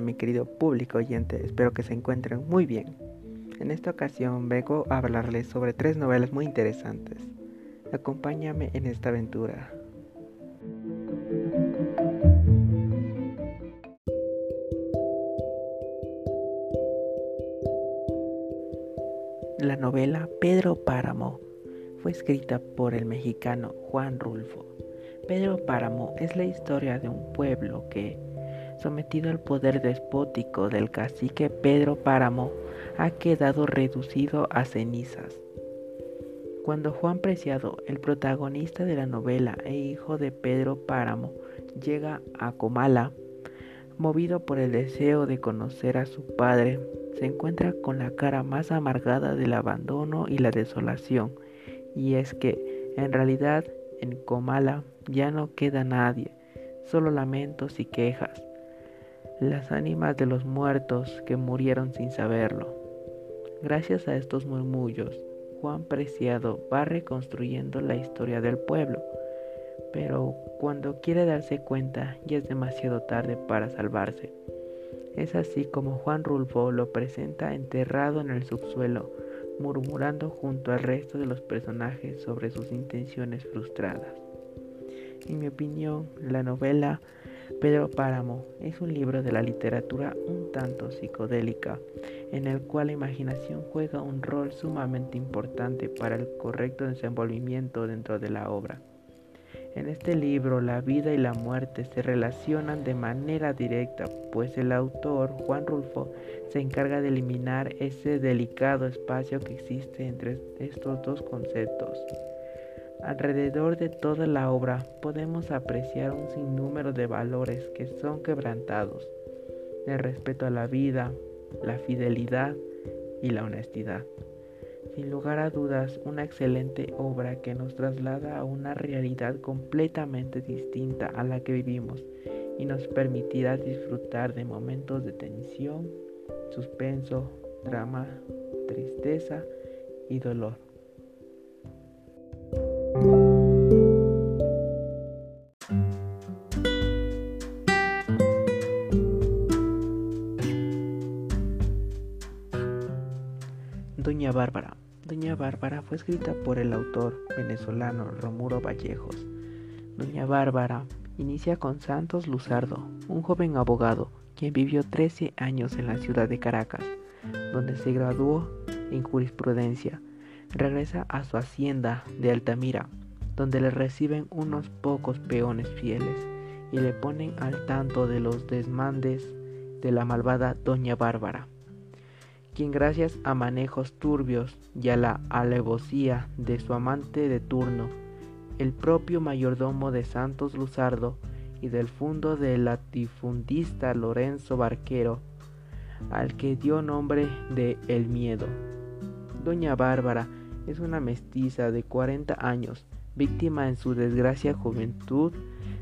Mi querido público oyente, espero que se encuentren muy bien. En esta ocasión vengo a hablarles sobre tres novelas muy interesantes. Acompáñame en esta aventura. La novela Pedro Páramo fue escrita por el mexicano Juan Rulfo. Pedro Páramo es la historia de un pueblo que, sometido al poder despótico del cacique Pedro Páramo, ha quedado reducido a cenizas. Cuando Juan Preciado, el protagonista de la novela e hijo de Pedro Páramo, llega a Comala, movido por el deseo de conocer a su padre, se encuentra con la cara más amargada del abandono y la desolación, y es que, en realidad, en Comala ya no queda nadie, solo lamentos y quejas, las ánimas de los muertos que murieron sin saberlo. Gracias a estos murmullos, Juan Preciado va reconstruyendo la historia del pueblo, pero cuando quiere darse cuenta ya es demasiado tarde para salvarse. Es así como Juan Rulfo lo presenta enterrado en el subsuelo, murmurando junto al resto de los personajes sobre sus intenciones frustradas. En mi opinión, la novela Pedro Páramo es un libro de la literatura un tanto psicodélica, en el cual la imaginación juega un rol sumamente importante para el correcto desenvolvimiento dentro de la obra. En este libro la vida y la muerte se relacionan de manera directa, pues el autor, Juan Rulfo, se encarga de eliminar ese delicado espacio que existe entre estos dos conceptos. Alrededor de toda la obra podemos apreciar un sinnúmero de valores que son quebrantados, el respeto a la vida, la fidelidad y la honestidad. Sin lugar a dudas, una excelente obra que nos traslada a una realidad completamente distinta a la que vivimos y nos permitirá disfrutar de momentos de tensión, suspenso, drama, tristeza y dolor. Bárbara. Doña Bárbara fue escrita por el autor venezolano Romuro Vallejos. Doña Bárbara inicia con Santos Luzardo, un joven abogado quien vivió 13 años en la ciudad de Caracas, donde se graduó en jurisprudencia. Regresa a su hacienda de Altamira, donde le reciben unos pocos peones fieles y le ponen al tanto de los desmandes de la malvada Doña Bárbara quien gracias a manejos turbios y a la alevosía de su amante de turno, el propio mayordomo de Santos Luzardo y del fundo del latifundista Lorenzo Barquero, al que dio nombre de El Miedo. Doña Bárbara es una mestiza de 40 años, víctima en su desgracia juventud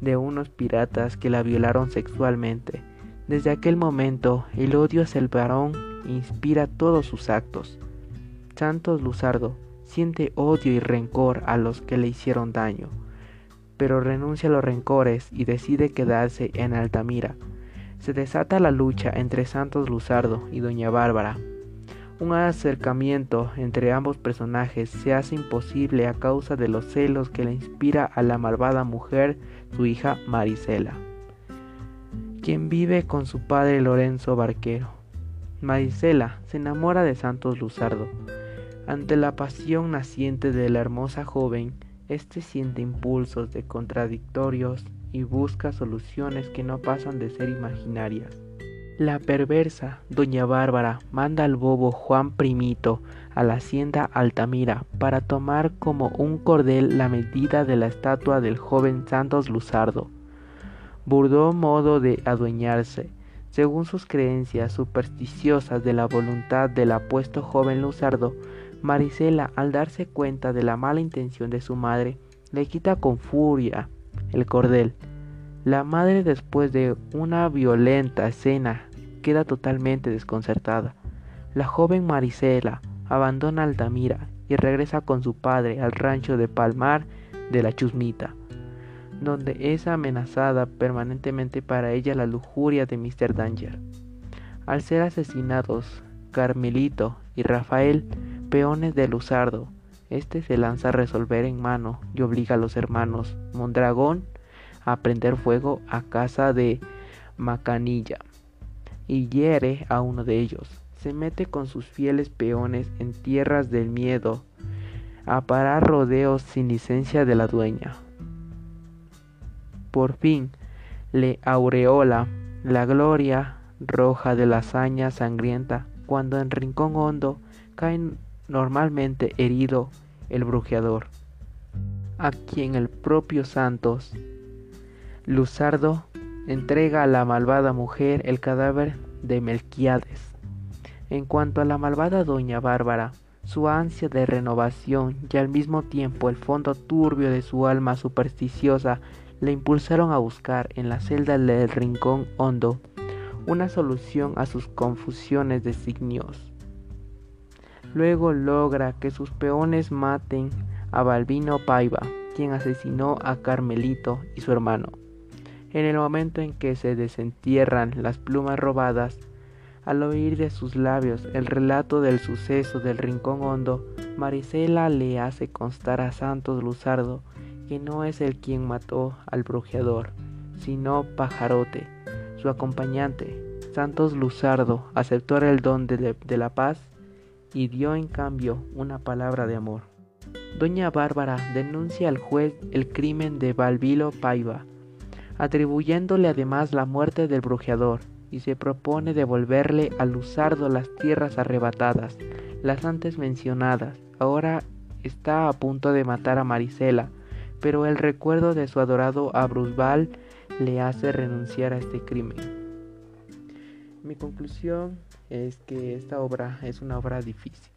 de unos piratas que la violaron sexualmente. Desde aquel momento, el odio hacia el varón inspira todos sus actos. Santos Luzardo siente odio y rencor a los que le hicieron daño, pero renuncia a los rencores y decide quedarse en Altamira. Se desata la lucha entre Santos Luzardo y Doña Bárbara. Un acercamiento entre ambos personajes se hace imposible a causa de los celos que le inspira a la malvada mujer, su hija Marisela, quien vive con su padre Lorenzo Barquero. Marisela se enamora de Santos Luzardo. Ante la pasión naciente de la hermosa joven, éste siente impulsos de contradictorios y busca soluciones que no pasan de ser imaginarias. La perversa doña Bárbara manda al bobo Juan Primito a la hacienda Altamira para tomar como un cordel la medida de la estatua del joven Santos Luzardo. Burdo modo de adueñarse según sus creencias supersticiosas de la voluntad del apuesto joven Luzardo, Marisela, al darse cuenta de la mala intención de su madre, le quita con furia el cordel. La madre, después de una violenta escena, queda totalmente desconcertada. La joven Marisela abandona Altamira y regresa con su padre al rancho de Palmar de la Chusmita, donde es amenazada permanentemente para ella la lujuria de Mr. Danger. Al ser asesinados Carmelito y Rafael, peones de Luzardo, este se lanza a resolver en mano y obliga a los hermanos Mondragón a prender fuego a casa de Macanilla y hiere a uno de ellos. Se mete con sus fieles peones en tierras del miedo a parar rodeos sin licencia de la dueña. Por fin le aureola la gloria roja de la hazaña sangrienta cuando en rincón hondo cae normalmente herido el brujeador, a quien el propio Santos Luzardo entrega a la malvada mujer el cadáver de Melquiades. En cuanto a la malvada doña Bárbara, su ansia de renovación y al mismo tiempo el fondo turbio de su alma supersticiosa le impulsaron a buscar en la celda del rincón hondo una solución a sus confusiones de signos. Luego logra que sus peones maten a Balbino Paiva, quien asesinó a Carmelito y su hermano. En el momento en que se desentierran las plumas robadas, al oír de sus labios el relato del suceso del rincón hondo, Marisela le hace constar a Santos Luzardo que no es el quien mató al brujeador, sino Pajarote, su acompañante. Santos Luzardo aceptó el don de, la paz y dio en cambio una palabra de amor. Doña Bárbara denuncia al juez el crimen de Balbilo Paiva, atribuyéndole además la muerte del brujeador, y se propone devolverle a Luzardo las tierras arrebatadas, las antes mencionadas. Ahora está a punto de matar a Marisela, pero el recuerdo de su adorado Abruzbal le hace renunciar a este crimen. Mi conclusión es que esta obra es una obra difícil,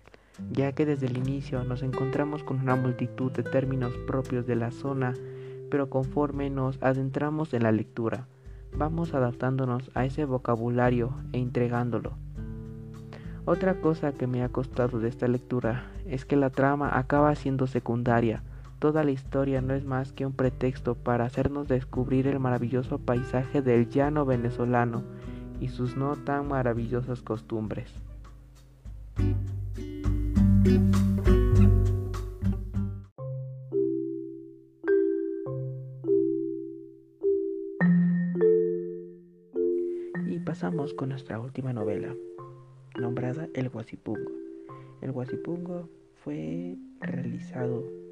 ya que desde el inicio nos encontramos con una multitud de términos propios de la zona pero conforme nos adentramos en la lectura, vamos adaptándonos a ese vocabulario e entregándolo. Otra cosa que me ha costado de esta lectura es que la trama acaba siendo secundaria. Toda la historia no es más que un pretexto para hacernos descubrir el maravilloso paisaje del llano venezolano y sus no tan maravillosas costumbres. pasamos con nuestra última novela, nombrada El Guasipungo. El Guasipungo fue realizado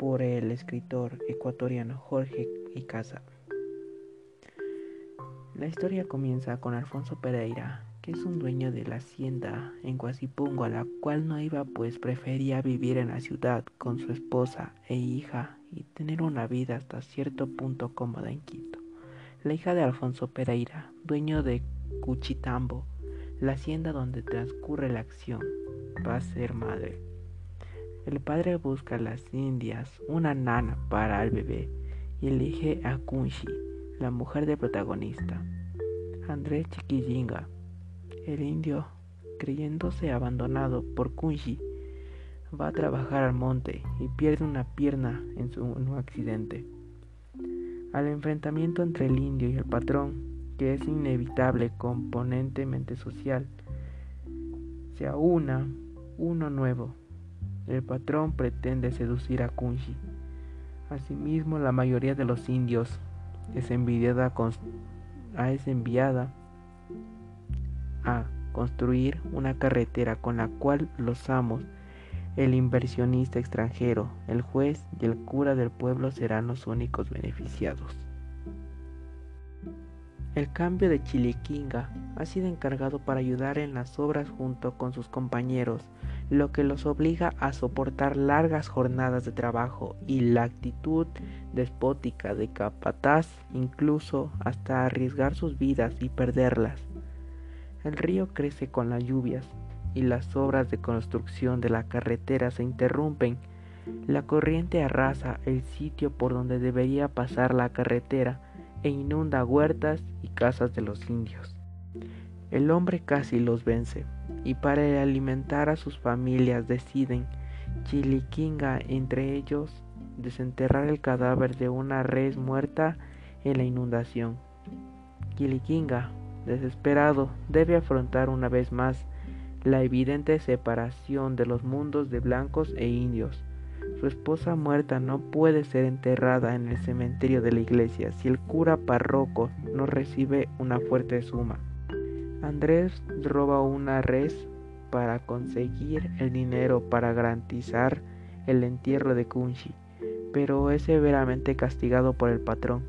por el escritor ecuatoriano Jorge Icaza. La historia comienza con Alfonso Pereira, que es un dueño de la hacienda en Guasipungo, a la cual no iba pues prefería vivir en la ciudad con su esposa e hija y tener una vida hasta cierto punto cómoda en Quito la hija de Alfonso Pereira, dueño de Cuchitambo, la hacienda donde transcurre la acción, va a ser madre. El padre busca las indias una nana para el bebé y elige a Kunshi, la mujer del protagonista. Andrés Chiquillinga, el indio, creyéndose abandonado por Kunshi, va a trabajar al monte y pierde una pierna en, su, accidente. Al enfrentamiento entre el indio y el patrón, que es inevitable componentemente social, se aúna uno nuevo. El patrón pretende seducir a Kunshi. Asimismo, la mayoría de los indios es es enviada a construir una carretera con la cual los amos el inversionista extranjero, el juez y el cura del pueblo serán los únicos beneficiados. El cambio de Chiliquinga ha sido encargado para ayudar en las obras junto con sus compañeros, lo que los obliga a soportar largas jornadas de trabajo y la actitud despótica de capataz, incluso hasta arriesgar sus vidas y perderlas. El río crece con las lluvias, y las obras de construcción de la carretera se interrumpen, la corriente arrasa el sitio por donde debería pasar la carretera e inunda huertas y casas de los indios. El hombre casi los vence y para alimentar a sus familias deciden Chiliquinga entre ellos desenterrar el cadáver de una res muerta en la inundación. Kilikinga, desesperado, debe afrontar una vez más la evidente separación de los mundos de blancos e indios. Su esposa muerta no puede ser enterrada en el cementerio de la iglesia si el cura párroco no recibe una fuerte suma. Andrés roba una res para conseguir el dinero para garantizar el entierro de Kunshi, pero es severamente castigado por el patrón.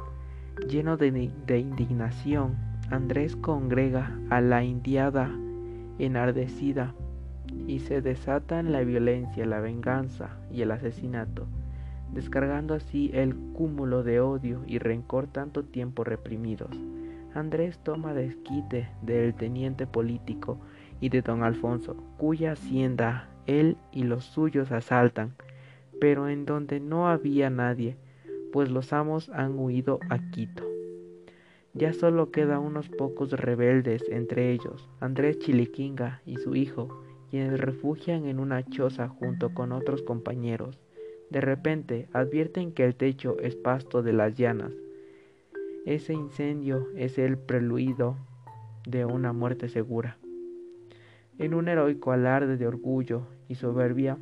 Lleno de, de indignación, Andrés congrega a la indiada enardecida y se desatan la violencia, la venganza y el asesinato, descargando así el cúmulo de odio y rencor tanto tiempo reprimidos. Andrés toma desquite del teniente político y de don Alfonso, cuya hacienda él y los suyos asaltan, pero en donde no había nadie, pues los amos han huido a Quito. Ya solo queda unos pocos rebeldes, entre ellos Andrés Chiliquinga y su hijo, quienes refugian en una choza junto con otros compañeros. De repente advierten que el techo es pasto de las llanas. Ese incendio es el preluido de una muerte segura. En un heroico alarde de orgullo y soberbia,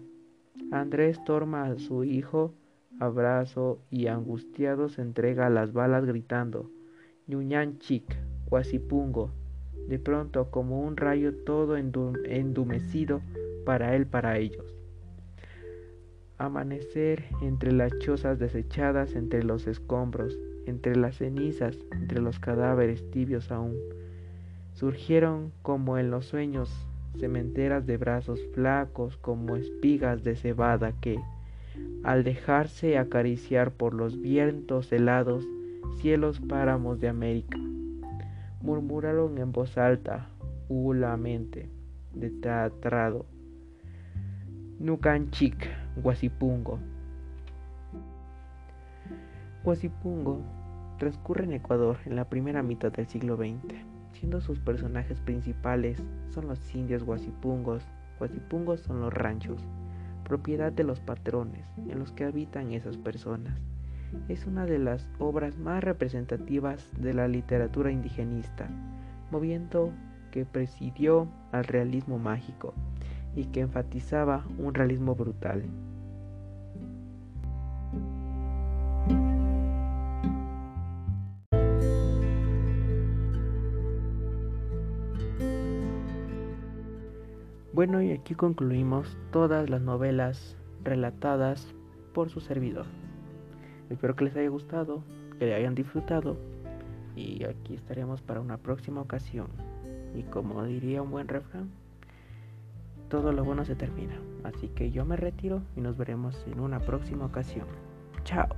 Andrés toma a su hijo, abrazo y angustiado se entrega a las balas gritando Ñuñan Chic, Guasipungo, de pronto como un rayo todo endumecido para él, para ellos. Amanecer entre las chozas desechadas, entre los escombros, entre las cenizas, entre los cadáveres tibios aún. Surgieron como en los sueños cementeras de brazos flacos como espigas de cebada que, al dejarse acariciar por los vientos helados, cielos páramos de América, murmuraron en voz alta, hulamente, de teatrado. Nucanchic, Guasipungo. Guasipungo transcurre en Ecuador en la primera mitad del siglo XX, siendo sus personajes principales son los indios guasipungos. Guasipungos son los ranchos, propiedad de los patrones en los que habitan esas personas es una de las obras más representativas de la literatura indigenista, moviendo que presidió al realismo mágico y que enfatizaba un realismo brutal. Bueno, y aquí concluimos todas las novelas relatadas por su servidor. Espero que les haya gustado, que le hayan disfrutado y aquí estaremos para una próxima ocasión. Y como diría un buen refrán, todo lo bueno se termina. Así que yo me retiro y nos veremos en una próxima ocasión. Chao.